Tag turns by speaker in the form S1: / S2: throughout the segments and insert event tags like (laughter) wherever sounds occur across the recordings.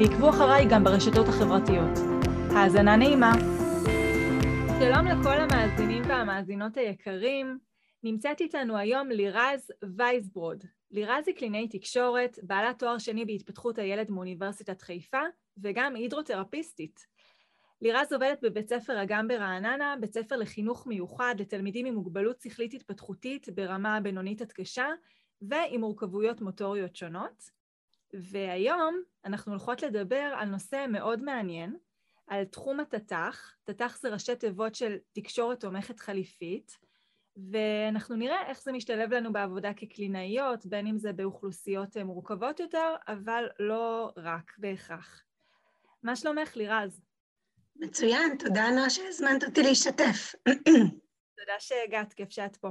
S1: ועקבו אחריי גם ברשתות החברתיות. האזנה נעימה. שלום לכל המאזינים והמאזינות היקרים. נמצאת איתנו היום לירז וייסברוד. לירז היא קלינאי תקשורת, בעלת תואר שני בהתפתחות הילד מאוניברסיטת חיפה, וגם הידרותרפיסטית. לירז עובדת בבית ספר אגם ברעננה, בית ספר לחינוך מיוחד לתלמידים עם מוגבלות שכלית התפתחותית ברמה הבינונית עד קשה, ועם מורכבויות מוטוריות שונות. והיום אנחנו הולכות לדבר על נושא מאוד מעניין, על תחום התת"ח, תת"ח זה ראשי תיבות של תקשורת תומכת חליפית, ואנחנו נראה איך זה משתלב לנו בעבודה כקלינאיות, בין אם זה באוכלוסיות מורכבות יותר, אבל לא רק בהכרח. מה שלומך, לירז?
S2: מצוין, תודה נועה שהזמנת אותי להשתתף.
S1: תודה שהגעת, כיף שאת פה.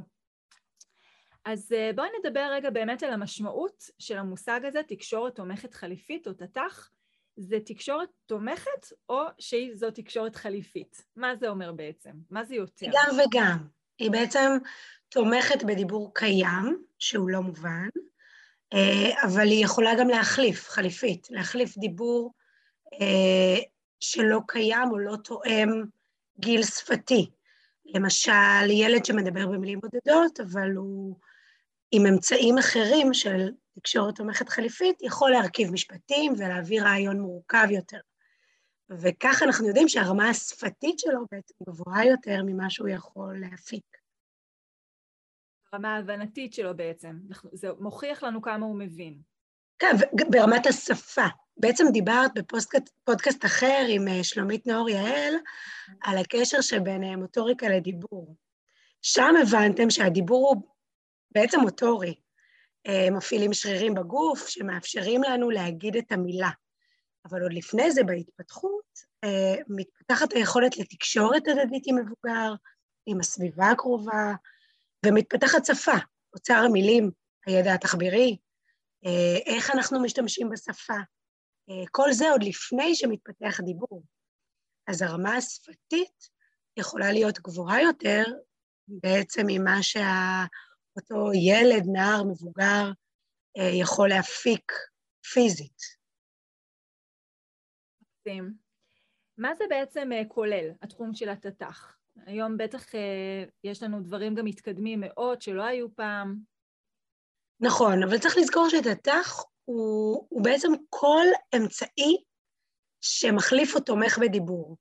S1: אז אה, בואי נדבר רגע באמת על המשמעות של המושג הזה, תקשורת תומכת חליפית או תת"ח. זה תקשורת תומכת או שהיא זו תקשורת חליפית? מה זה אומר בעצם? מה זה יותר?
S2: גם וגם. היא בעצם תומכת בדיבור קיים, שהוא לא מובן, אה, אבל היא יכולה גם להחליף, חליפית, להחליף דיבור אה, שלא קיים או לא תואם גיל שפתי. למשל, ילד שמדבר במילים בודדות, אבל הוא עם אמצעים אחרים של תקשורת תומכת חליפית, יכול להרכיב משפטים ולהביא רעיון מורכב יותר. וכך אנחנו יודעים שהרמה השפתית שלו בעצם גבוהה יותר ממה שהוא יכול להפיק.
S1: הרמה ההבנתית שלו בעצם, זה מוכיח לנו כמה הוא מבין.
S2: כן, ברמת השפה. בעצם דיברת בפודקאסט אחר עם אה, שלומית נאור יעל על הקשר שבין מוטוריקה לדיבור. שם הבנתם שהדיבור הוא בעצם מוטורי. אה, מפעילים שרירים בגוף שמאפשרים לנו להגיד את המילה. אבל עוד לפני זה בהתפתחות, מתפתחת היכולת לתקשורת הדדית עם מבוגר, עם הסביבה הקרובה, ומתפתחת שפה, אוצר המילים, הידע התחבירי, איך אנחנו משתמשים בשפה, אה, כל זה עוד לפני שמתפתח דיבור. אז הרמה השפתית יכולה להיות גבוהה יותר בעצם ממה שאותו ילד, נער, מבוגר, אה, יכול להפיק פיזית.
S1: מה זה בעצם אה, כולל, התחום של התת"ח? היום בטח יש לנו דברים גם מתקדמים מאוד שלא היו פעם.
S2: נכון, אבל צריך לזכור שתת"ח הוא, הוא בעצם כל אמצעי שמחליף או תומך בדיבור,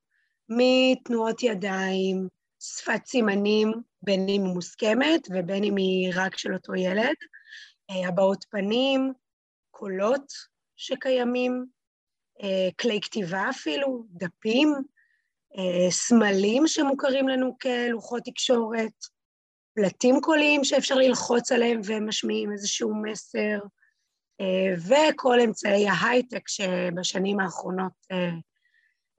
S2: מתנועות ידיים, שפת סימנים, בין אם היא מוסכמת ובין אם היא רק של אותו ילד, אה, הבעות פנים, קולות שקיימים, אה, כלי כתיבה אפילו, דפים, אה, סמלים שמוכרים לנו כלוחות תקשורת, פלטים קוליים שאפשר ללחוץ עליהם והם משמיעים איזשהו מסר, וכל אמצעי ההייטק שבשנים האחרונות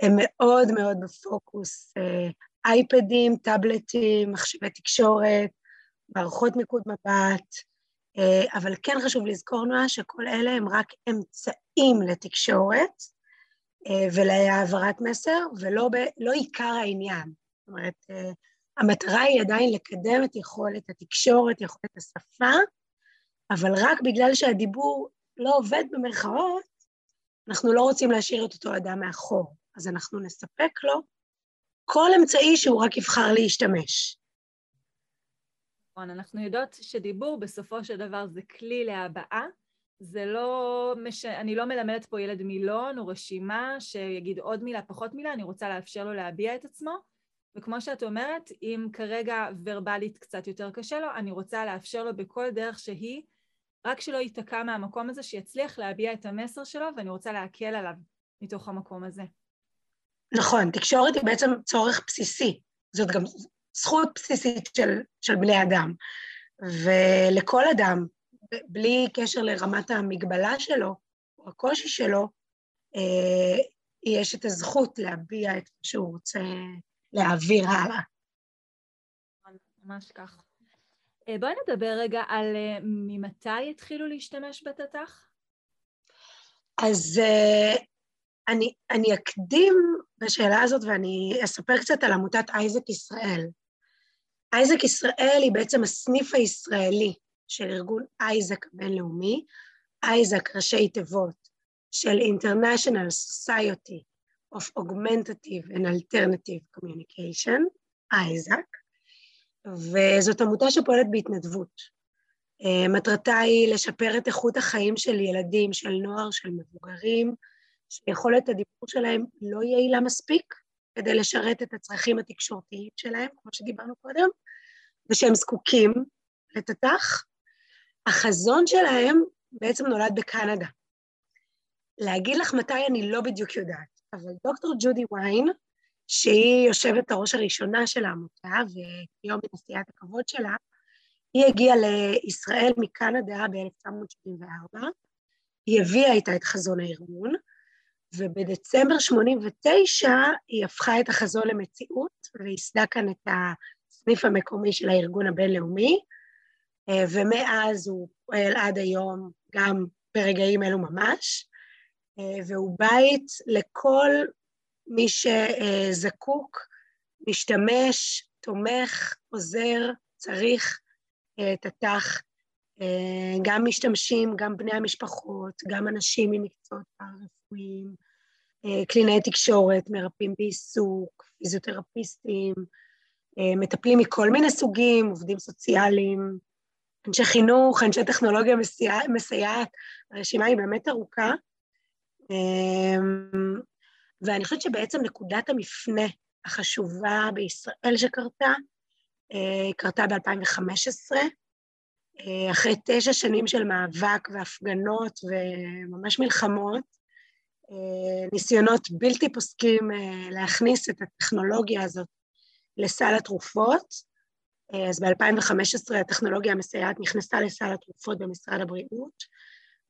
S2: הם מאוד מאוד בפוקוס, אייפדים, טאבלטים, מחשבי תקשורת, מערכות מיקוד מבט, אבל כן חשוב לזכור, נועה, שכל אלה הם רק אמצעים לתקשורת ולהעברת מסר, ולא ב, לא עיקר העניין. זאת אומרת, המטרה היא עדיין לקדם את יכולת התקשורת, יכולת השפה, אבל רק בגלל שהדיבור לא עובד במרכאות, אנחנו לא רוצים להשאיר את אותו אדם מאחור. אז אנחנו נספק לו כל אמצעי שהוא רק יבחר להשתמש.
S1: נכון, אנחנו יודעות שדיבור בסופו של דבר זה כלי להבעה. זה לא, מש... אני לא מלמדת פה ילד מילון או רשימה שיגיד עוד מילה, פחות מילה, אני רוצה לאפשר לו להביע את עצמו. וכמו שאת אומרת, אם כרגע ורבלית קצת יותר קשה לו, אני רוצה לאפשר לו בכל דרך שהיא רק שלא ייתקע מהמקום הזה, שיצליח להביע את המסר שלו, ואני רוצה להקל עליו מתוך המקום הזה.
S2: נכון, תקשורת היא בעצם צורך בסיסי. זאת גם זכות בסיסית של, של בני אדם. ולכל אדם, בלי קשר לרמת המגבלה שלו, או הקושי שלו, אה, יש את הזכות להביע את מה שהוא רוצה להעביר הלאה.
S1: ממש כך. אה, בואי נדבר רגע על אה, ממתי התחילו להשתמש בתת"ח?
S2: אז אה, אני, אני אקדים בשאלה הזאת ואני אספר קצת על עמותת אייזק ישראל. אייזק ישראל היא בעצם הסניף הישראלי של ארגון אייזק הבינלאומי, אייזק ראשי תיבות של International Society of Augmentative and Alternative Communication, אייזק, וזאת עמותה שפועלת בהתנדבות. אה, מטרתה היא לשפר את איכות החיים של ילדים, של נוער, של מבוגרים, שיכולת הדיבור שלהם לא יעילה מספיק כדי לשרת את הצרכים התקשורתיים שלהם, כמו שדיברנו קודם, ושהם זקוקים לתת"ח. החזון שלהם בעצם נולד בקנדה. להגיד לך מתי אני לא בדיוק יודעת, אבל דוקטור ג'ודי ויין, שהיא יושבת הראש הראשונה של העמותה, וכיום היא נשיאת הכבוד שלה, היא הגיעה לישראל מקנדה ב-1974, היא הביאה איתה את חזון הארגון, ובדצמבר 89' היא הפכה את החזון למציאות, וייסדה כאן את הסניף המקומי של הארגון הבינלאומי, ומאז הוא פועל עד היום גם ברגעים אלו ממש, והוא בית לכל מי שזקוק, משתמש, תומך, עוזר, צריך תת"ח, גם משתמשים, גם בני המשפחות, גם אנשים ממקצועות פארה-רפואיים, קלינאי תקשורת, מרפאים בעיסוק, פיזיותרפיסטים, מטפלים מכל מיני סוגים, עובדים סוציאליים, אנשי חינוך, אנשי טכנולוגיה מסייעת, הרשימה היא באמת ארוכה. ואני חושבת שבעצם נקודת המפנה החשובה בישראל שקרתה, אה, קרתה ב-2015, אה, אחרי תשע שנים של מאבק והפגנות וממש מלחמות, אה, ניסיונות בלתי פוסקים להכניס את הטכנולוגיה הזאת לסל התרופות. אז ב-2015 הטכנולוגיה המסייעת נכנסה לסל התרופות במשרד הבריאות,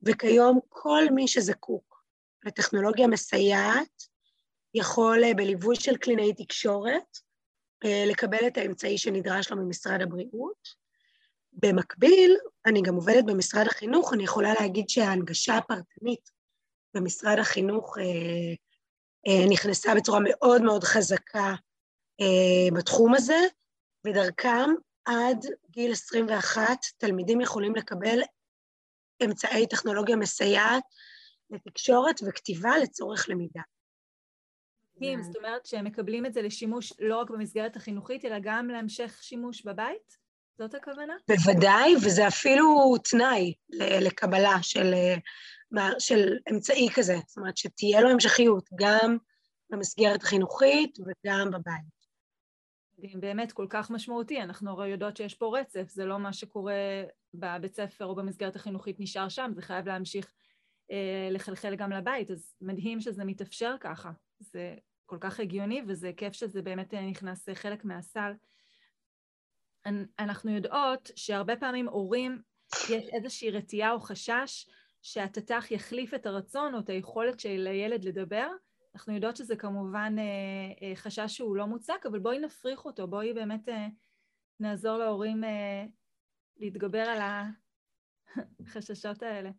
S2: וכיום כל מי שזקוק לטכנולוגיה מסייעת יכול בליווי של קלינאי תקשורת אה, לקבל את האמצעי שנדרש לו ממשרד הבריאות. במקביל, אני גם עובדת במשרד החינוך, אני יכולה להגיד שההנגשה הפרטנית במשרד החינוך אה, אה, נכנסה בצורה מאוד מאוד חזקה בתחום הזה, ודרכם עד גיל 21 תלמידים יכולים לקבל אמצעי טכנולוגיה מסייעת לתקשורת וכתיבה לצורך למידה.
S1: זאת אומרת שהם מקבלים את זה לשימוש לא רק במסגרת החינוכית, אלא גם להמשך שימוש בבית? זאת הכוונה?
S2: בוודאי, וזה אפילו תנאי לקבלה של, של אמצעי כזה. זאת אומרת, שתהיה לו המשכיות גם במסגרת החינוכית וגם בבית.
S1: מדהים, באמת כל כך משמעותי, אנחנו הרי יודעות שיש פה רצף, זה לא מה שקורה בבית ספר או במסגרת החינוכית נשאר שם, זה חייב להמשיך אה, לחלחל גם לבית, אז מדהים שזה מתאפשר ככה. זה כל כך הגיוני, וזה כיף שזה באמת אה, נכנס חלק מהסל. אנחנו יודעות שהרבה פעמים הורים, יש איזושהי רתיעה או חשש שהתת"ח יחליף את הרצון או את היכולת של הילד לדבר. אנחנו יודעות שזה כמובן אה, אה, חשש שהוא לא מוצק, אבל בואי נפריך אותו, בואי באמת נעזור להורים להתגבר על החששות האלה.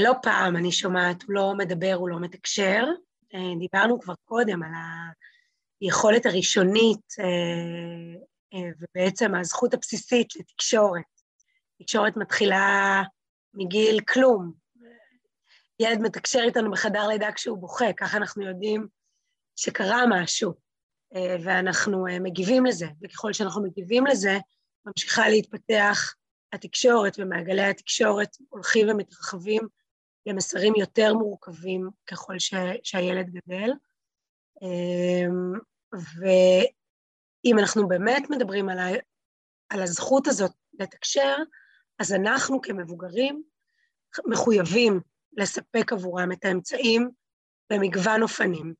S2: לא פעם אני שומעת, הוא לא מדבר, הוא לא מתקשר. אה, דיברנו כבר קודם על היכולת הראשונית אה, אה, ובעצם הזכות הבסיסית לתקשורת. תקשורת מתחילה מגיל כלום. ילד מתקשר איתנו בחדר לידה כשהוא בוכה, ככה אנחנו יודעים שקרה משהו, ואנחנו מגיבים לזה, וככל שאנחנו מגיבים לזה, ממשיכה להתפתח התקשורת, ומעגלי התקשורת הולכים ומתרחבים למסרים יותר מורכבים ככל ש, שהילד גדל. אמ, ואם אנחנו באמת מדברים על, ה, על הזכות הזאת לתקשר, אז אנחנו כמבוגרים מחויבים לספק עבורם את האמצעים במגוון אופנים.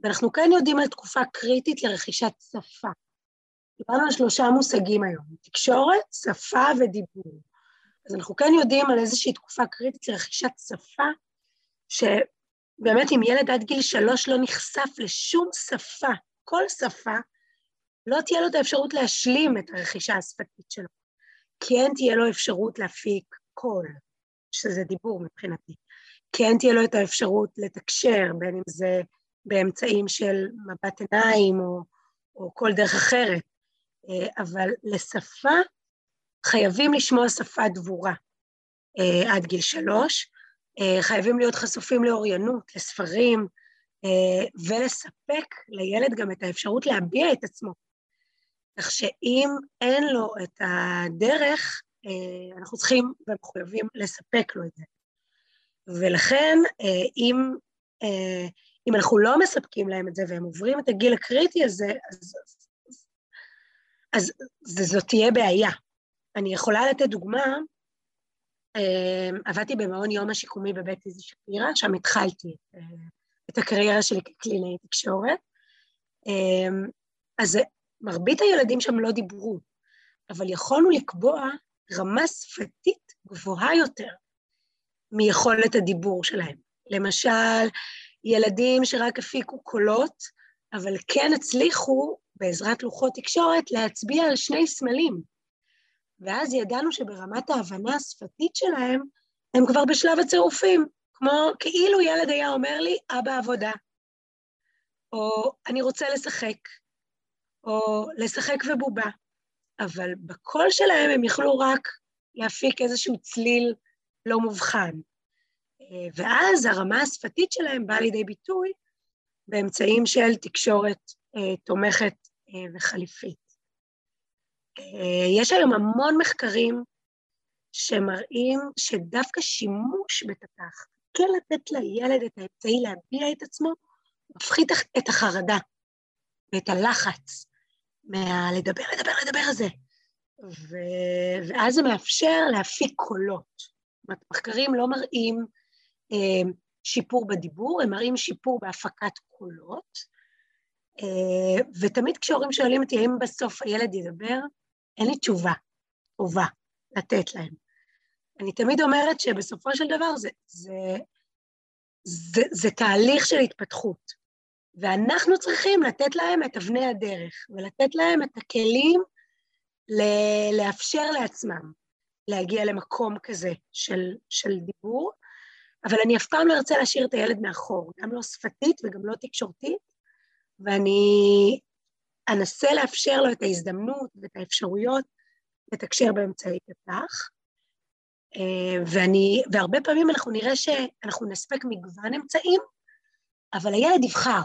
S2: ואנחנו כן יודעים על תקופה קריטית לרכישת שפה. דיברנו על שלושה מושגים היום, תקשורת, שפה ודיבור. אז אנחנו כן יודעים על איזושהי תקופה קריטית לרכישת שפה, באמת, אם ילד עד גיל שלוש לא נחשף לשום שפה, כל שפה, לא תהיה לו את האפשרות להשלים את הרכישה השפתית שלו. כן תהיה לו אפשרות להפיק קול, שזה דיבור מבחינתי. כן תהיה לו את האפשרות לתקשר, בין אם זה באמצעים של מבט עיניים או, או כל דרך אחרת. אה, אבל לשפה חייבים לשמוע שפה דבורה אה, עד גיל שלוש, אה, חייבים להיות חשופים לאוריינות, לספרים, ולספק לילד גם את האפשרות להביע את עצמו. כך שאם אין לו את הדרך, אנחנו צריכים ומחויבים לספק לו את זה. ולכן, אם, אם אנחנו לא מספקים להם את זה והם עוברים את הגיל הקריטי הזה, אז, אז זאת תהיה בעיה. אני יכולה לתת דוגמה, עבדתי במעון יום השיקומי בבית איזי שפירא, שם התחלתי אה, את הקריירה שלי כקלינאי תקשורת. אז מרבית הילדים שם לא דיברו, אבל יכולנו לקבוע רמה שפתית גבוהה יותר מיכולת הדיבור שלהם. למשל, ילדים שרק הפיקו קולות, אבל כן הצליחו בעזרת לוחות תקשורת, להצביע על שני סמלים. ואז ידענו שברמת ההבנה השפתית שלהם, הם כבר בשלב הצירופים, כמו כאילו ילד היה אומר לי, אבא עבודה, או אני רוצה לשחק, או לשחק ובובה, אבל בקול שלהם הם יכלו רק להפיק איזשהו צליל לא מובחן. ואז הרמה השפתית שלהם באה לידי ביטוי באמצעים של תקשורת אה, תומכת אה, וחליפית. אה, יש היום המון מחקרים שמראים שדווקא שימוש בתת"ח, כן לתת לילד את האמצעי להביע את עצמו, מפחית את החרדה ואת הלחץ מהלדבר, לדבר, לדבר הזה. ו... ואז זה מאפשר להפיק קולות. זאת אומרת, מחקרים לא מראים אה, שיפור בדיבור, הם מראים שיפור בהפקת קולות, אה, ותמיד כשהורים שואלים אותי האם בסוף הילד ידבר, אין לי תשובה טובה לתת להם. אני תמיד אומרת שבסופו של דבר זה, זה, זה, זה תהליך של התפתחות, ואנחנו צריכים לתת להם את אבני הדרך, ולתת להם את הכלים ל- לאפשר לעצמם להגיע למקום כזה של, של דיבור, אבל אני אף פעם לא ארצה להשאיר את הילד מאחור, גם לא שפתית וגם לא תקשורתית, ואני אנסה לאפשר לו את ההזדמנות ואת האפשרויות לתקשר באמצעי כתך. אה, ואני, והרבה פעמים אנחנו נראה שאנחנו נספק מגוון אמצעים, אבל הילד יבחר.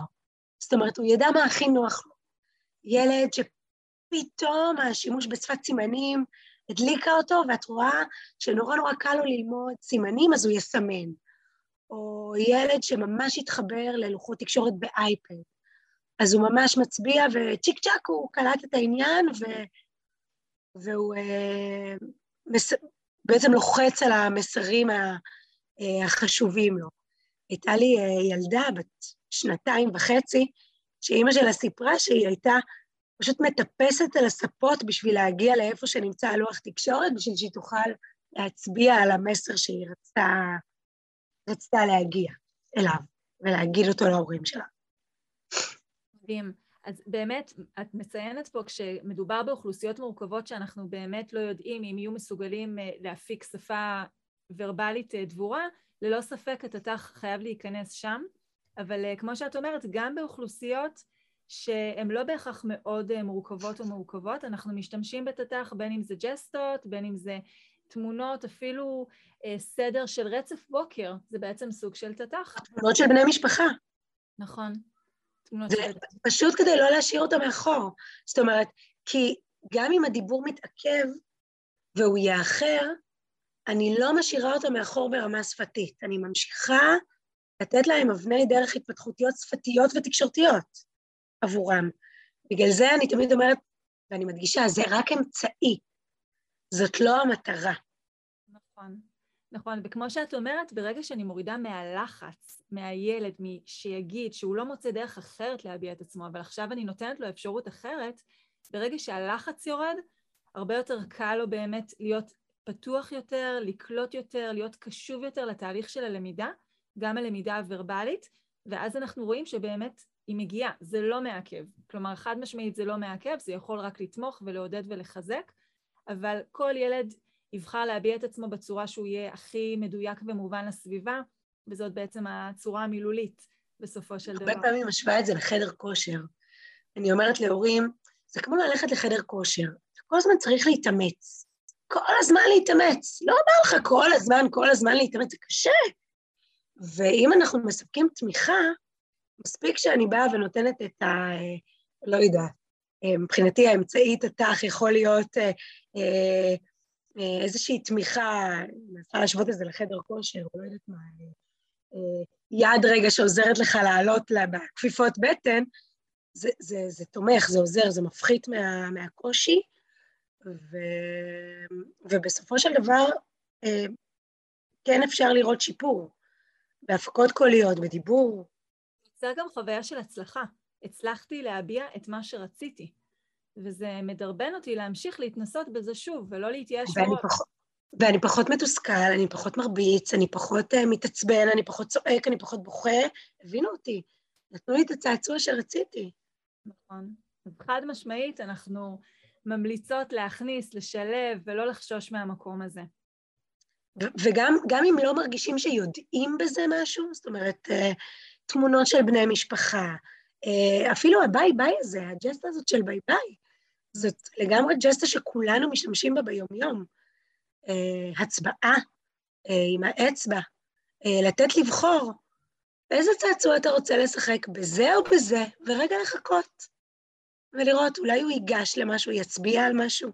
S2: זאת אומרת, הוא ידע מה הכי נוח לו. ילד שפתאום השימוש בשפת סימנים הדליקה אותו, ואת רואה שנורא נורא קל לו ללמוד סימנים, אז הוא יסמן. או ילד שממש התחבר ללוחות תקשורת באייפד. אז הוא ממש מצביע, וצ'יק צ'אק הוא קלט את העניין, ו... והוא אה, מס... בעצם לוחץ על המסרים. אה, החשובים לו. הייתה לי אה, ילדה בת שנתיים וחצי, שאימא שלה סיפרה שהיא הייתה פשוט מטפסת על הספות בשביל להגיע לאיפה שנמצא הלוח תקשורת, בשביל שהיא תוכל להצביע על המסר שהיא רצתה, רצתה להגיע אליו, ולהגיד אותו להורים שלה.
S1: מדהים. אז באמת, את מציינת פה כשמדובר באוכלוסיות מורכבות שאנחנו באמת לא יודעים אם יהיו מסוגלים אה, להפיק שפה ורבלית אה, דבורה, ללא ספק התת"ח חייב להיכנס שם, אבל אה, כמו שאת אומרת, גם באוכלוסיות שהן לא בהכרח מאוד מורכבות או מורכבות, אנחנו משתמשים בתת"ח בין אם זה ג'סטות, בין אם זה תמונות, אפילו סדר של רצף בוקר, זה בעצם סוג של תת"ח.
S2: תמונות של בני משפחה.
S1: נכון.
S2: זה פשוט כדי לא להשאיר אותו מאחור. זאת אומרת, כי גם אם הדיבור מתעכב והוא יאחר, אני לא משאירה אותו מאחור ברמה שפתית. אני ממשיכה לתת להם אבני דרך התפתחותיות שפתיות ותקשורתיות עבורם. בגלל זה אני תמיד אומרת, ואני מדגישה, זה רק אמצעי, זאת לא המטרה.
S1: נכון. נכון, וכמו שאת אומרת, ברגע שאני מורידה מהלחץ, מהילד, שיגיד שהוא לא מוצא דרך אחרת להביע את עצמו, אבל עכשיו אני נותנת לו אפשרות אחרת, ברגע שהלחץ יורד, הרבה יותר קל לו באמת להיות פתוח יותר, לקלוט יותר, להיות קשוב יותר לתהליך של הלמידה, גם הלמידה הוורבלית, ואז אנחנו רואים שבאמת היא מגיעה, זה לא מעכב. כלומר, חד משמעית זה לא מעכב, זה יכול רק לתמוך ולעודד ולחזק, אבל כל ילד יבחר להביע את עצמו בצורה שהוא יהיה הכי מדויק ומובן לסביבה, וזאת בעצם הצורה המילולית בסופו של דבר.
S2: הרבה פעמים משווה את זה לחדר כושר. אני אומרת להורים, זה כמו ללכת לחדר כושר. כל הזמן צריך להתאמץ. כל הזמן להתאמץ. לא בא לך כל הזמן, כל הזמן להתאמץ, זה קשה. ואם אנחנו מספקים תמיכה, מספיק שאני באה ונותנת את ה... לא יודעת, מבחינתי האמצעית התח יכול להיות אה, אה, אה, איזושהי תמיכה, אני מנסה להשוות את זה לחדר כושר, לא יודעת מה, יד רגע שעוזרת לך לעלות לה בכפיפות בטן, זה, זה, זה תומך, זה עוזר, זה מפחית מה, מהקושי, ו, ובסופו של דבר כן אפשר לראות שיפור בהפקות קוליות, בדיבור.
S1: זה גם חוויה של הצלחה. הצלחתי להביע את מה שרציתי. וזה מדרבן אותי להמשיך להתנסות בזה שוב, ולא להתייאש
S2: פח... ואני פחות מתוסכל, אני פחות מרביץ, אני פחות uh, מתעצבן, אני פחות צועק, אני פחות בוכה. הבינו אותי, נתנו לי את הצעצוע שרציתי.
S1: נכון. אז חד משמעית, אנחנו ממליצות להכניס, לשלב, ולא לחשוש מהמקום הזה.
S2: וגם אם לא מרגישים שיודעים בזה משהו, זאת אומרת, uh, תמונות של בני משפחה, uh, אפילו ה bye bye הזה, הג'סטה הזאת של bye bye, זאת לגמרי ג'סטה שכולנו משתמשים בה ביומיום. Uh, הצבעה עם האצבע, לתת לבחור באיזה צעצוע אתה רוצה לשחק, בזה או בזה, ורגע לחכות ולראות, אולי הוא ייגש למשהו, יצביע על משהו.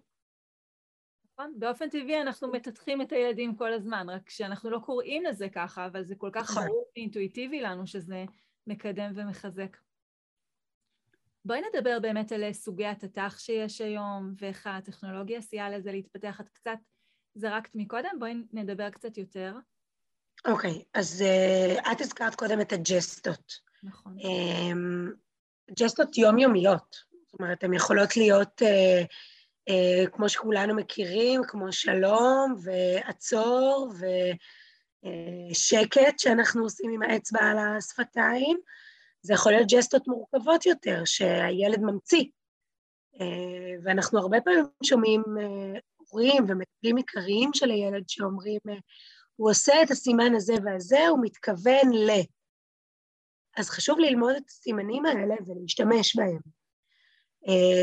S1: נכון, באופן טבעי אנחנו מטתחים את הילדים כל הזמן, רק שאנחנו לא קוראים לזה ככה, אבל זה כל כך נכון. ברור ואינטואיטיבי לנו שזה מקדם ומחזק. בואי נדבר באמת על סוגי התת"ח שיש היום, ואיך הטכנולוגיה סייעה לזה להתפתח. את קצת זרקת מקודם, בואי נדבר קצת יותר.
S2: אוקיי, okay, אז uh, את הזכרת קודם את הג'סטות.
S1: נכון.
S2: Um, ג'סטות יומיומיות, זאת אומרת, הן יכולות להיות uh, כמו שכולנו מכירים, כמו שלום ועצור ושקט uh, שאנחנו עושים עם האצבע על השפתיים, זה יכול להיות ג'סטות מורכבות יותר, שהילד ממציא. אה, ואנחנו הרבה פעמים שומעים אה, הורים ומטפלים עיקריים של הילד שאומרים, אה, הוא עושה את הסימן הזה והזה, הוא מתכוון ל... אז חשוב ללמוד את הסימנים האלה ולהשתמש בהם.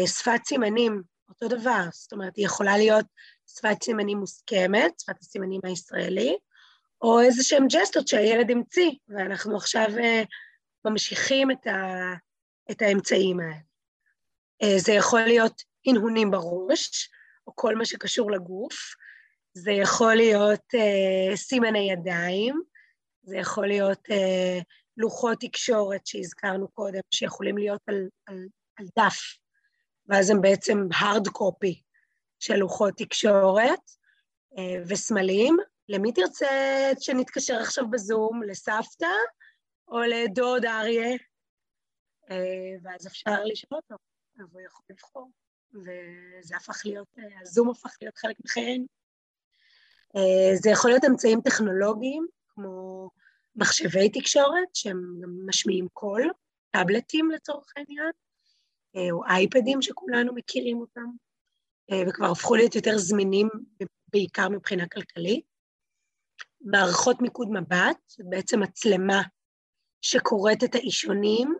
S2: שפת סימנים, אותו דבר, זאת אומרת, היא יכולה להיות שפת סימנים מוסכמת, שפת הסימנים הישראלי, או איזה שהם ג'סטות שהילד המציא, ואנחנו עכשיו ממשיכים את, ה, את האמצעים האלה. אה, זה יכול להיות הנהונים בראש, או כל מה שקשור לגוף, זה יכול להיות uh, סימני ידיים, זה יכול להיות uh, לוחות תקשורת שהזכרנו קודם, שיכולים להיות על, על, על דף, ואז הם בעצם hard copy של לוחות תקשורת, uh, וסמלים. למי תרצה שנתקשר עכשיו בזום? לסבתא? או לדוד אריה, אה, ואז אפשר לשאול אותו, והוא יכול לבחור, וזה הפך להיות, אה, הזום הפך להיות חלק מחיינו. אה, זה יכול להיות אמצעים טכנולוגיים, כמו מחשבי תקשורת, שהם גם משמיעים קול, טאבלטים לצורך העניין, או אייפדים שכולנו מכירים אותם, וכבר הפכו להיות יותר זמינים, בעיקר מבחינה כלכלית. מערכות מיקוד מבט, בעצם מצלמה שקוראת את האישונים,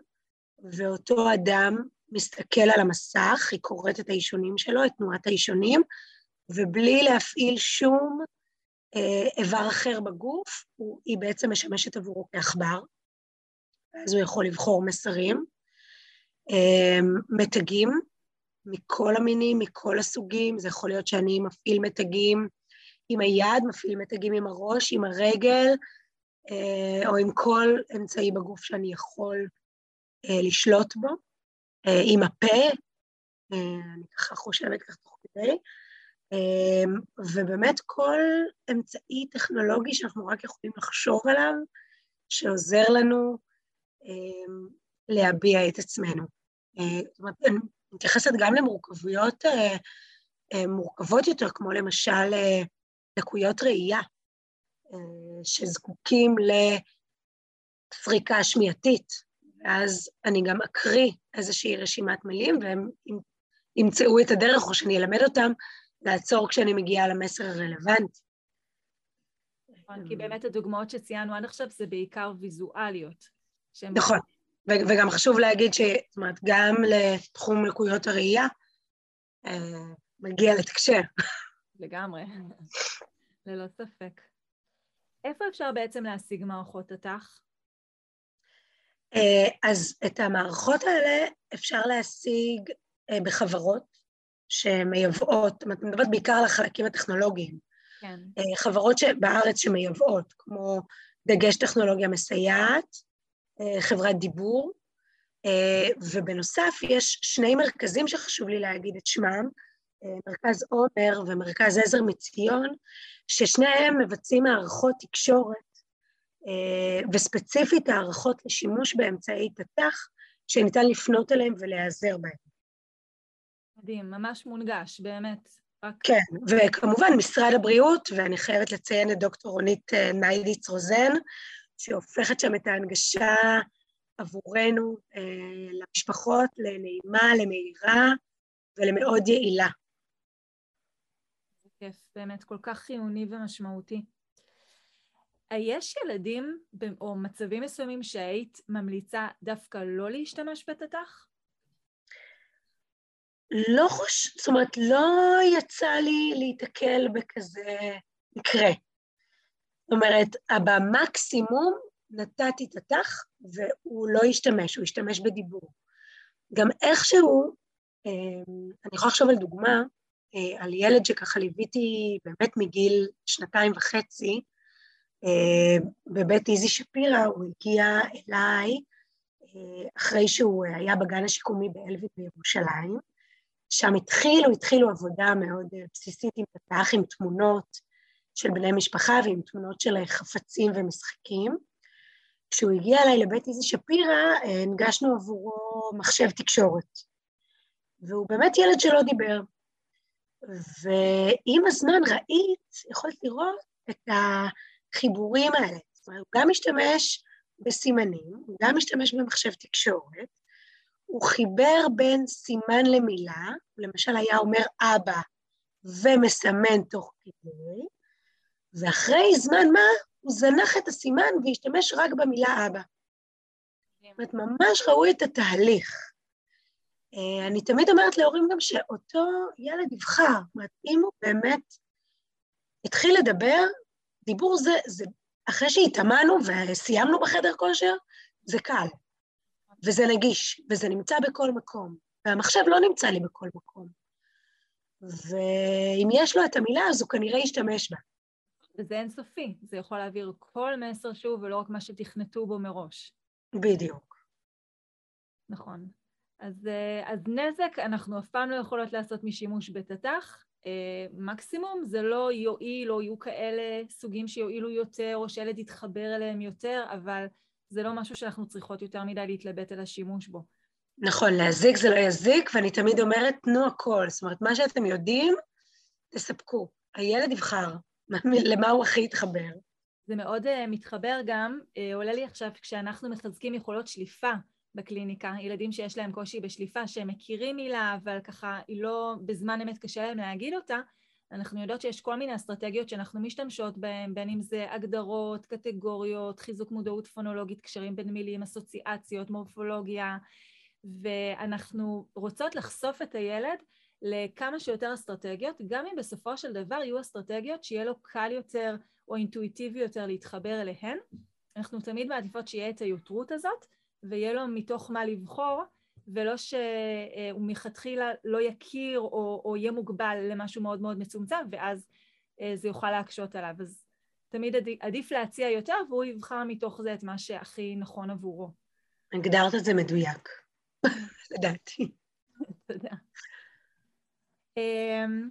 S2: ואותו אדם מסתכל על המסך, היא קוראת את האישונים שלו, את תנועת האישונים, ובלי להפעיל שום אה, איבר אחר בגוף, הוא, היא בעצם משמשת עבורו כעכבר, אז הוא יכול לבחור מסרים. אה, מתגים מכל המינים, מכל הסוגים, זה יכול להיות שאני מפעיל מתגים עם היד, מפעיל מתגים עם הראש, עם הרגל, אה, או עם כל אמצעי בגוף שאני יכול אה, לשלוט בו, אה, עם הפה, אני ככה חושבת ככה תוך כדי, ובאמת כל אמצעי טכנולוגי שאנחנו רק יכולים לחשוב עליו, שעוזר לנו להביע את עצמנו. זאת אומרת, אני מתייחסת גם למורכבויות מורכבות יותר, כמו למשל לקויות ראייה. שזקוקים סריקה שמיעתית, ואז אני גם אקריא איזושהי רשימת מילים, והם ימצאו את הדרך, או שאני אלמד אותם לעצור כשאני מגיעה למסר הרלוונטי.
S1: נכון, כי באמת הדוגמאות שציינו עד עכשיו זה בעיקר ויזואליות.
S2: נכון, וגם חשוב להגיד ש... זאת אומרת, גם לתחום לקויות הראייה אה, מגיע לתקשר.
S1: לגמרי, (laughs) ללא ספק. איפה אפשר בעצם להשיג מערכות הת"ח?
S2: אה, אז את המערכות האלה אפשר להשיג אה, בחברות שמייבאות, זאת אומרת, אני מדברת בעיקר על החלקים הטכנולוגיים. כן. חברות בארץ שמייבאות, כמו דגש טכנולוגיה מסייעת, חברת דיבור, ובנוסף יש שני מרכזים שחשוב לי להגיד את שמם, מרכז עומר ומרכז עזר מציון, ששניהם מבצעים מערכות תקשורת אה, וספציפית הערכות לשימוש באמצעי תת"ח שניתן לפנות אליהם ולהיעזר בהם.
S1: מדהים, ממש מונגש, באמת.
S2: רק... כן, וכמובן משרד הבריאות, ואני חייבת לציין את דוקטור רונית אה, ניידיץ רוזן, שהופכת שם את ההנגשה עבורנו אה, למשפחות לנעימה, למהירה ולמאוד יעילה.
S1: זה כיף, באמת כל כך חיוני ומשמעותי. יש ילדים או מצבים מסוימים שהיית ממליצה דווקא לא להשתמש בתת"ח?
S2: לא חוש... זאת אומרת, לא יצא לי להיתקל בכזה מקרה. זאת אומרת, במקסימום נתתי תת"ח והוא לא השתמש, הוא השתמש בדיבור. גם איכשהו, אמ, אני יכולה לחשוב על דוגמה, אה, על ילד שככה ליוויתי באמת מגיל שנתיים וחצי, אה, בבית איזי שפירא, הוא הגיע אליי אה, אחרי שהוא היה בגן השיקומי באלביט בירושלים. שם התחילו, התחילו עבודה מאוד בסיסית עם פתח, עם תמונות של בני משפחה ועם תמונות של חפצים ומשחקים. כשהוא הגיע אליי לבית איזי שפירא, הנגשנו עבורו מחשב תקשורת. והוא באמת ילד שלא דיבר. ועם הזמן ראית, יכולת לראות את. החיבורים האלה. זאת אומרת, הוא גם משתמש בסימנים, הוא גם משתמש במחשב תקשורת, הוא חיבר בין סימן למילה, למשל היה אומר אבא ומסמן תוך כדי, ואחרי זמן מה הוא זנח את הסימן והשתמש רק במילה אבא. זאת אומרת, ממש ראו את התהליך. אה, אני תמיד אומרת להורים גם שאותו ילד יבחר, זאת אומרת, אם הוא באמת התחיל לדבר, דיבור זה, זה אחרי שהתאמנו וסיימנו בחדר כושר, זה קל, וזה נגיש, וזה נמצא בכל מקום, והמחשב לא נמצא לי בכל מקום. ואם יש לו את המילה, אז הוא כנראה ישתמש בה.
S1: וזה אינסופי, זה יכול להעביר כל מסר שוב, ולא רק מה שתכנתו בו מראש.
S2: בדיוק.
S1: נכון. אז, אה, אז נזק אנחנו אף פעם לא יכולות לעשות משימוש בתת"ח, אה, מקסימום זה לא יועיל או יהיו כאלה סוגים שיועילו יותר או שילד יתחבר אליהם יותר, אבל זה לא משהו שאנחנו צריכות יותר מדי להתלבט על השימוש בו.
S2: נכון, להזיק זה לא יזיק, ואני תמיד אומרת, תנו הכל. זאת אומרת, מה שאתם יודעים, תספקו. הילד יבחר למה הוא הכי יתחבר.
S1: זה מאוד uh, מתחבר גם, uh, עולה לי עכשיו כשאנחנו מחזקים יכולות שליפה בקליניקה, ילדים שיש להם קושי בשליפה, שהם מכירים מילה, אבל ככה היא לא, בזמן אמת קשה להם להגיד אותה, אנחנו יודעות שיש כל מיני אסטרטגיות שאנחנו משתמשות בהן, בין אם זה הגדרות, קטגוריות, חיזוק מודעות פונולוגית, קשרים בין מילים, אסוציאציות, מורפולוגיה, ואנחנו רוצות לחשוף את הילד לכמה שיותר אסטרטגיות, גם אם בסופו של דבר יהיו אסטרטגיות שיהיה לו קל יותר או אינטואיטיבי יותר להתחבר אליהן. אנחנו תמיד מעדיפות שיהיה את היותרות הזאת, ויהיה לו מתוך מה לבחור, ולא שהוא מלכתחילה לא יכיר או, או יהיה מוגבל למשהו מאוד מאוד מצומצם, ואז אה, זה יוכל להקשות עליו. אז תמיד עדיף, עדיף להציע יותר, והוא יבחר מתוך זה את מה שהכי נכון עבורו.
S2: הגדרת את זה מדויק, (laughs) לדעתי.
S1: תודה. אמ,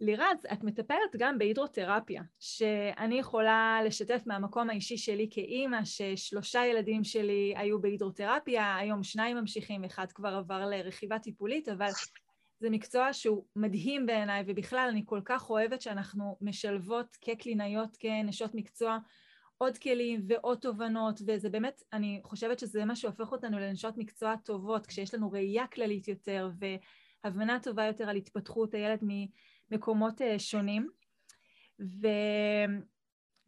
S1: לירז, את מטפלת גם בהידרותרפיה, שאני יכולה לשתף מהמקום האישי שלי כאימא, ששלושה ילדים שלי היו בהידרותרפיה, היום שניים ממשיכים, אחד כבר עבר לרכיבה טיפולית, אבל זה מקצוע שהוא מדהים בעיניי, ובכלל אני כל כך אוהבת שאנחנו משלבות כקלינאיות, כנשות מקצוע, עוד כלים ועוד תובנות, וזה באמת, אני חושבת שזה מה שהופך אותנו לנשות מקצוע טובות, כשיש לנו ראייה כללית יותר והבנה טובה יותר על התפתחות הילד ממקומות אה, שונים.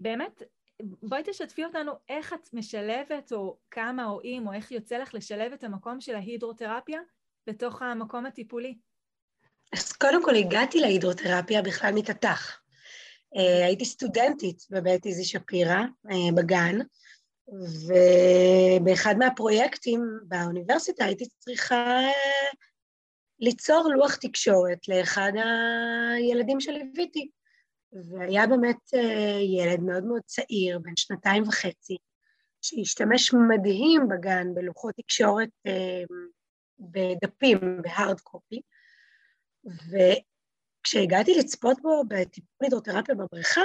S1: ובאמת, בואי תשתפי אותנו איך את משלבת, או כמה או אם, או איך יוצא לך לשלב את המקום של ההידרותרפיה בתוך המקום הטיפולי.
S2: אז קודם כל הגעתי להידרותרפיה בכלל מתת"ח. אה, הייתי סטודנטית בבית איזי שפירא, אה, בגן, ובאחד מהפרויקטים באוניברסיטה הייתי צריכה ליצור לוח תקשורת לאחד הילדים שליוויתי. והיה באמת ילד מאוד מאוד צעיר, בן שנתיים וחצי, שהשתמש מדהים בגן בלוחות תקשורת בדפים, בהארד קופי, וכשהגעתי לצפות בו בטיפול הידרותרפיה בבריכה,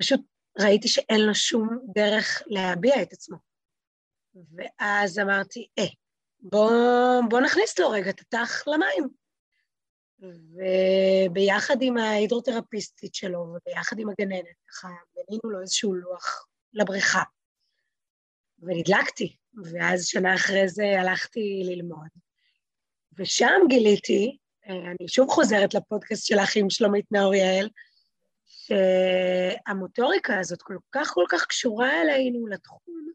S2: פשוט ראיתי שאין לו שום דרך להביע את עצמו. ואז אמרתי, אה, בוא, בוא נכניס לו רגע את התח למים. וביחד עם ההידרותרפיסטית שלו וביחד עם הגננת, ככה בנינו לו איזשהו לוח לבריכה. ונדלקתי, ואז שנה אחרי זה הלכתי ללמוד. ושם גיליתי אני שוב חוזרת לפודקאסט שלך עם שלומית נאור יעל, שהמוטוריקה הזאת כל כך כל כך קשורה אלינו, לתחום,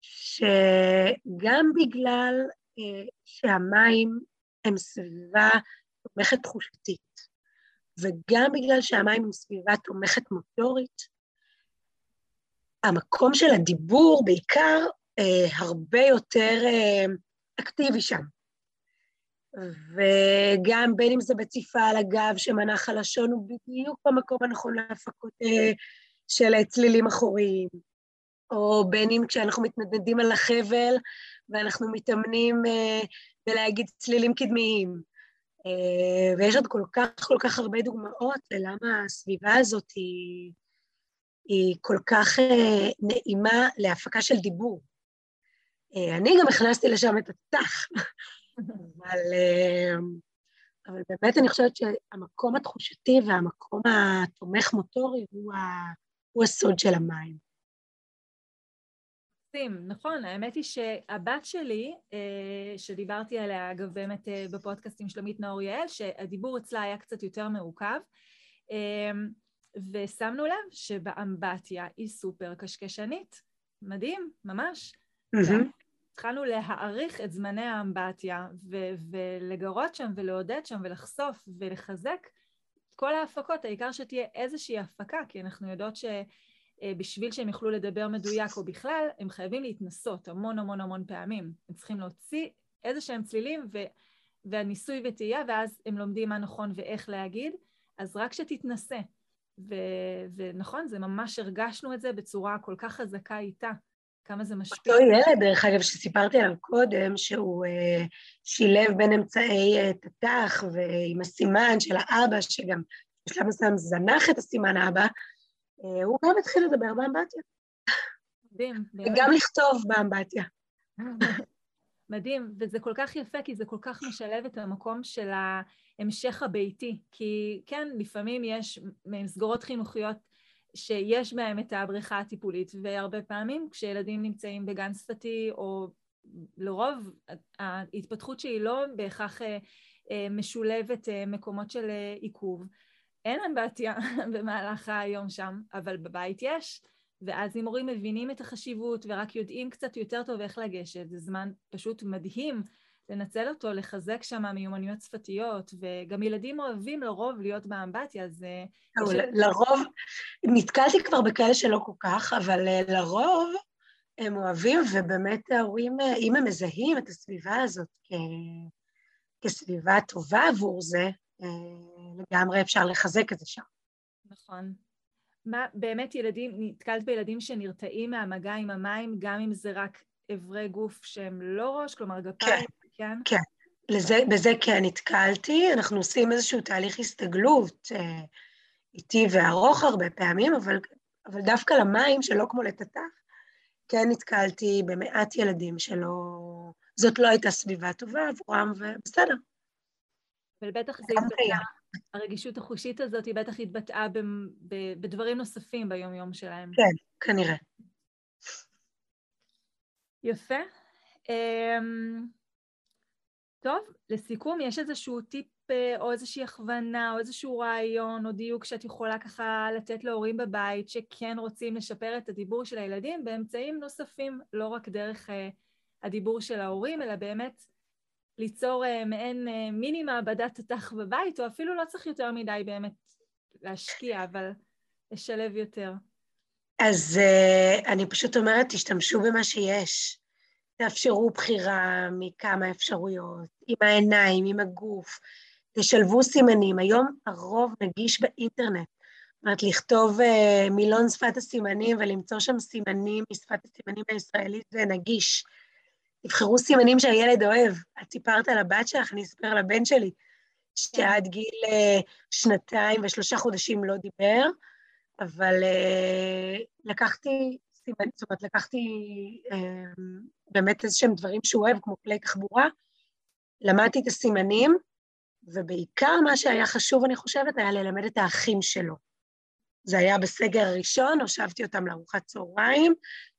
S2: שגם בגלל אה, שהמים הם סביבה תומכת תחושתית, וגם בגלל שהמים הם סביבה תומכת מוטורית, המקום של הדיבור בעיקר אה, הרבה יותר אה, אקטיבי שם. וגם בין אם זה בציפה על הגב שמנח הלשון הוא בדיוק במקום הנכון להפקות אה, של צלילים אחוריים, או בין אם כשאנחנו מתנדנדים על החבל ואנחנו מתאמנים אה, בלהגיד צלילים קדמיים. אה, ויש עוד כל כך כל כך הרבה דוגמאות ללמה הסביבה הזאת היא, היא כל כך נעימה להפקה של דיבור. אני גם הכנסתי לשם את התח. (laughs) אבל, אמ, אבל באמת אני חושבת שהמקום התחושתי והמקום התומך מוטורי הוא, ה, הוא הסוד של המים.
S1: נכון, האמת היא שהבת שלי, אה, שדיברתי עליה אגב באמת אה, בפודקאסט עם שלומית נאור יעל, שהדיבור אצלה היה קצת יותר מעוכב, אמ, ושמנו לב שבאמבטיה היא סופר קשקשנית. מדהים, ממש. התחלנו להעריך את זמני האמבטיה ו- ולגרות שם ולעודד שם ולחשוף ולחזק את כל ההפקות, העיקר שתהיה איזושהי הפקה, כי אנחנו יודעות שבשביל שהם יוכלו לדבר מדויק או בכלל, הם חייבים להתנסות המון המון המון פעמים. הם צריכים להוציא איזה שהם צלילים ו- והניסוי וטעייה, ואז הם לומדים מה נכון ואיך להגיד, אז רק שתתנסה. ו- ונכון, זה ממש הרגשנו את זה בצורה כל כך חזקה איתה. כמה זה משפיע.
S2: אותו ילד, דרך אגב, שסיפרתי עליו קודם, שהוא uh, שילב בין אמצעי uh, תת"ח ועם הסימן של האבא, שגם בשלב מסוים זנח את הסימן האבא, הוא גם התחיל לדבר באמבטיה. מדהים. וגם לכתוב באמבטיה. (laughs)
S1: מדהים, וזה כל כך יפה, כי זה כל כך משלב את המקום של ההמשך הביתי. כי כן, לפעמים יש מסגרות חינוכיות שיש בהם את הבריכה הטיפולית, והרבה פעמים כשילדים נמצאים בגן שפתי, או לרוב ההתפתחות שהיא לא בהכרח אה, אה, משולבת אה, מקומות של עיכוב, אין אמבטיה (laughs) במהלך היום שם, אבל בבית יש, ואז אם הורים מבינים את החשיבות ורק יודעים קצת יותר טוב איך לגשת, זה זמן פשוט מדהים לנצל אותו, לחזק שם מיומנויות שפתיות, וגם ילדים אוהבים לרוב להיות באמבטיה, אז...
S2: אה, לרוב, נתקלתי כבר בכאלה שלא כל כך, אבל אה, לרוב הם אוהבים, ובאמת ההורים, אה, אם הם מזהים את הסביבה הזאת כ... כסביבה טובה עבור זה, לגמרי אפשר לחזק את זה שם.
S1: נכון. מה, באמת ילדים, נתקלת בילדים שנרתעים מהמגע עם המים, גם אם זה רק אברי גוף שהם לא ראש, כלומר גפיים, כן?
S2: כן? כן. לזה, בזה כן נתקלתי, אנחנו עושים איזשהו תהליך הסתגלות אה, איטי וארוך הרבה פעמים, אבל, אבל דווקא למים, שלא כמו לטאטא, כן נתקלתי במעט ילדים שלא... זאת לא הייתה סביבה טובה עבורם, ובסדר.
S1: אבל בטח זה יותר הרגישות החושית הזאת היא בטח התבטאה ב, ב, בדברים נוספים ביום-יום שלהם.
S2: כן, כנראה.
S1: יפה. Um, טוב, לסיכום, יש איזשהו טיפ אה, או איזושהי הכוונה או איזשהו רעיון או דיוק שאת יכולה ככה לתת להורים בבית שכן רוצים לשפר את הדיבור של הילדים באמצעים נוספים, לא רק דרך uh, הדיבור של ההורים, אלא באמת ליצור uh, מעין uh, מיני מעבדת תותח בבית, או אפילו לא צריך יותר מדי באמת להשקיע, אבל לשלב יותר.
S2: אז uh, אני פשוט אומרת, תשתמשו במה שיש. תאפשרו בחירה מכמה אפשרויות, עם העיניים, עם הגוף, תשלבו סימנים. היום הרוב נגיש באינטרנט. זאת אומרת, לכתוב uh, מילון שפת הסימנים ולמצוא שם סימנים משפת הסימנים הישראלית זה נגיש. תבחרו סימנים שהילד אוהב. את סיפרת על הבת שלך, אני אספר על הבן שלי, שעד גיל uh, שנתיים ושלושה חודשים לא דיבר, אבל uh, לקחתי סימנים, זאת אומרת, לקחתי uh, באמת איזה שהם דברים שהוא אוהב, כמו כלי תחבורה, למדתי את הסימנים, ובעיקר מה שהיה חשוב, אני חושבת, היה ללמד את האחים שלו. זה היה בסגר הראשון, הושבתי אותם לארוחת צהריים,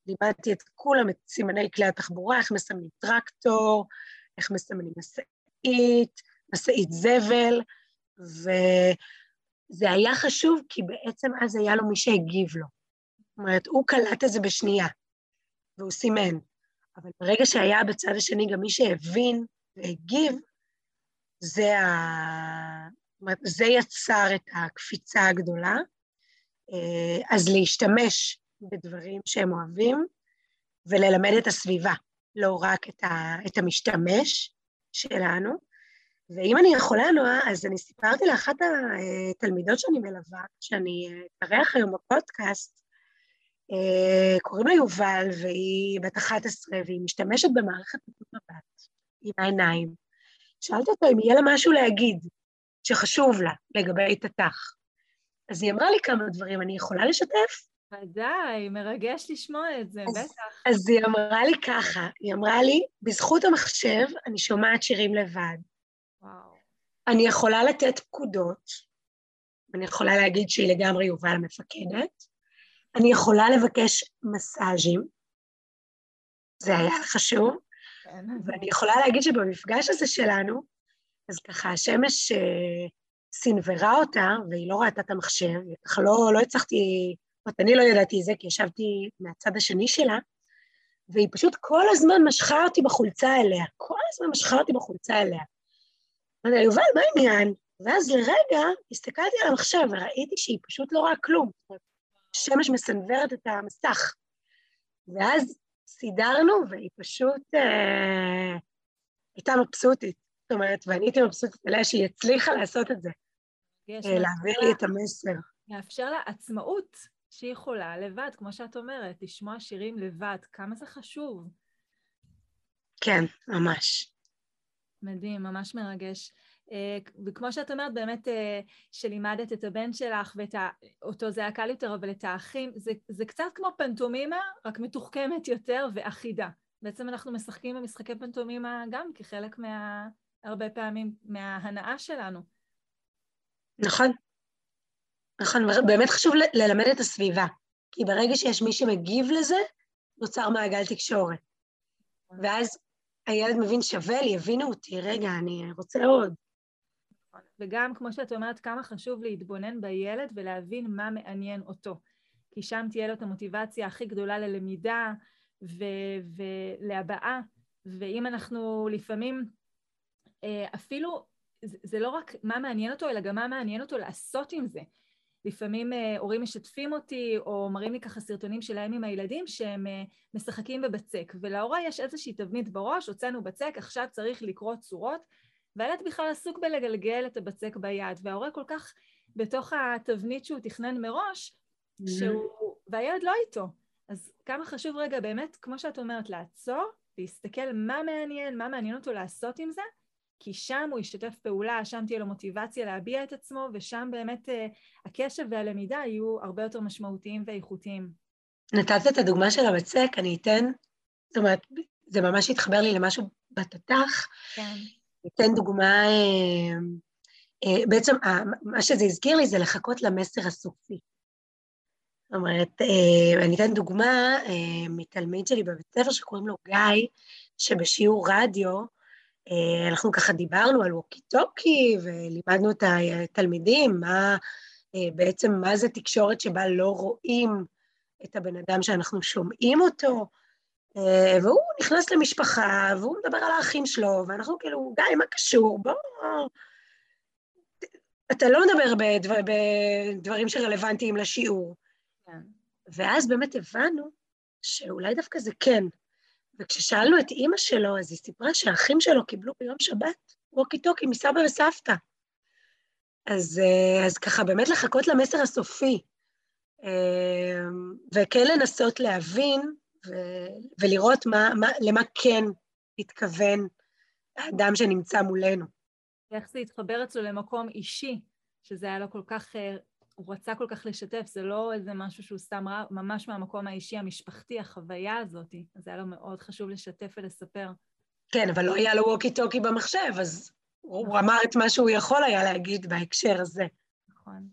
S2: לימדתי את כולם את סימני כלי התחבורה, איך מסמנים טרקטור, איך מסמנים משאית, משאית זבל, וזה היה חשוב כי בעצם אז היה לו מי שהגיב לו. זאת אומרת, הוא קלט את זה בשנייה, והוא סימן. אבל ברגע שהיה בצד השני גם מי שהבין והגיב, זה, ה... זה יצר את הקפיצה הגדולה. אה, אז להשתמש בדברים שהם אוהבים וללמד את הסביבה, לא רק את, ה... את המשתמש שלנו. ואם אני יכולה, נועה, אז אני סיפרתי לאחת התלמידות שאני מלווה, שאני אתארח היום בפודקאסט, אה, קוראים לה יובל, והיא בת 11, והיא משתמשת במערכת טיפול מבט עם העיניים. שאלתי אותה אם יהיה לה משהו להגיד שחשוב לה לגבי תת"ח. אז היא אמרה לי כמה דברים, אני יכולה לשתף?
S1: ודאי, מרגש לשמוע את זה,
S2: אז,
S1: בטח.
S2: אז היא אמרה לי ככה, היא אמרה לי, בזכות המחשב אני שומעת שירים לבד.
S1: וואו.
S2: אני יכולה לתת פקודות, אני יכולה להגיד שהיא לגמרי יובל המפקדת, אני יכולה לבקש מסאז'ים, זה היה חשוב, כן. ואני יכולה להגיד שבמפגש הזה שלנו, אז ככה השמש אה, סינוורה אותה, והיא לא ראתה את המחשב, ככה לא, לא הצלחתי, זאת אני לא ידעתי את זה, כי ישבתי מהצד השני שלה, והיא פשוט כל הזמן משכה אותי בחולצה אליה, כל הזמן משכה אותי בחולצה אליה. אמרתי לה, יובל, מה העניין? ואז לרגע הסתכלתי על המחשב וראיתי שהיא פשוט לא רואה כלום. השמש מסנוורת את המסך. ואז סידרנו, והיא פשוט אה, הייתה מבסוטית. זאת אומרת, ואני הייתי מבסוטית עליה שהיא הצליחה לעשות את זה. אה, להעביר לי את המסר.
S1: מאפשר לה עצמאות שהיא יכולה לבד, כמו שאת אומרת, לשמוע שירים לבד, כמה זה חשוב.
S2: כן, ממש.
S1: מדהים, ממש מרגש. אה, וכמו שאת אומרת, באמת אה, שלימדת את הבן שלך ואותו זה היה קל יותר, אבל את האחים, זה, זה קצת כמו פנטומימה, רק מתוחכמת יותר ואחידה. בעצם אנחנו משחקים במשחקי פנטומימה גם כחלק מה... הרבה פעמים מההנאה שלנו.
S2: נכון. נכון, באמת חשוב ללמד את הסביבה, כי ברגע שיש מי שמגיב לזה, נוצר מעגל תקשורת. ואז הילד מבין שווה לי, הבינו אותי, רגע, אני רוצה עוד.
S1: וגם, כמו שאת אומרת, כמה חשוב להתבונן בילד ולהבין מה מעניין אותו. כי שם תהיה לו את המוטיבציה הכי גדולה ללמידה ו- ולהבעה. ואם אנחנו לפעמים, אה, אפילו, זה לא רק מה מעניין אותו, אלא גם מה מעניין אותו לעשות עם זה. לפעמים אה, הורים משתפים אותי, או מראים לי ככה סרטונים שלהם עם הילדים, שהם אה, משחקים בבצק. ולהורה יש איזושהי תבנית בראש, הוצאנו בצק, עכשיו צריך לקרוא צורות. והילד בכלל עסוק בלגלגל את הבצק ביד, וההורה כל כך בתוך התבנית שהוא תכנן מראש, mm-hmm. שהוא... והילד לא איתו. אז כמה חשוב רגע באמת, כמו שאת אומרת, לעצור, להסתכל מה מעניין, מה מעניין אותו לעשות עם זה, כי שם הוא ישתף פעולה, שם תהיה לו מוטיבציה להביע את עצמו, ושם באמת uh, הקשב והלמידה יהיו הרבה יותר משמעותיים ואיכותיים.
S2: נתת את הדוגמה של הבצק, אני אתן, זאת אומרת, זה ממש התחבר לי למשהו בתת"ח. כן. אתן דוגמה, אה, אה, בעצם מה שזה הזכיר לי זה לחכות למסר הסופי. זאת אומרת, אה, אני אתן דוגמה מתלמיד שלי בבית ספר שקוראים לו גיא, שבשיעור רדיו, אנחנו ככה דיברנו על ווקי טוקי ולימדנו את התלמידים מה בעצם מה זה תקשורת שבה לא רואים את הבן אדם שאנחנו שומעים אותו, אה, והוא נכנס למשפחה, והוא מדבר על האחים שלו, ואנחנו כאילו, גיא, מה קשור? בוא... אתה לא מדבר בדבר, בדברים שרלוונטיים לשיעור. כן. ואז באמת הבנו שאולי דווקא זה כן. וכששאלנו את אימא שלו, אז היא סיפרה שהאחים שלו קיבלו ביום שבת ווקי טוקי מסבא וסבתא. אז, אה, אז ככה, באמת לחכות למסר הסופי, אה, וכן לנסות להבין ו- ולראות מה, מה, למה כן התכוון האדם שנמצא מולנו.
S1: איך זה התחבר אצלו למקום אישי, שזה היה לו כל כך, אה, הוא רצה כל כך לשתף, זה לא איזה משהו שהוא סתם רע, ממש מהמקום האישי, המשפחתי, החוויה הזאת, אז היה לו מאוד חשוב לשתף ולספר.
S2: כן, אבל לא היה לו ווקי טוקי במחשב, אז הוא. אמר את מה שהוא יכול היה להגיד בהקשר הזה.
S1: נכון.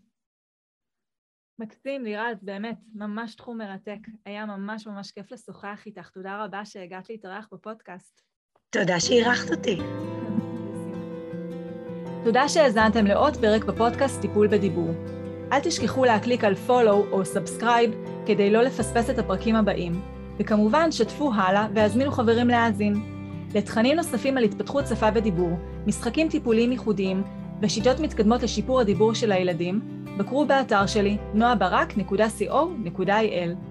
S1: מקסים, לירז, באמת, ממש תחום מרתק. היה ממש ממש כיף לשוחח איתך. תודה רבה שהגעת להתארח בפודקאסט.
S2: תודה שאירחת אותי.
S1: תודה שהאזנתם לעוד פרק בפודקאסט טיפול בדיבור. אל תשכחו להקליק על follow או subscribe כדי לא לפספס את הפרקים הבאים, וכמובן שתפו הלאה והזמינו חברים להאזין. לתכנים נוספים על התפתחות שפה ודיבור, משחקים טיפוליים ייחודיים ושיטות מתקדמות לשיפור הדיבור של הילדים, בקרו באתר שלי noabarak.co.il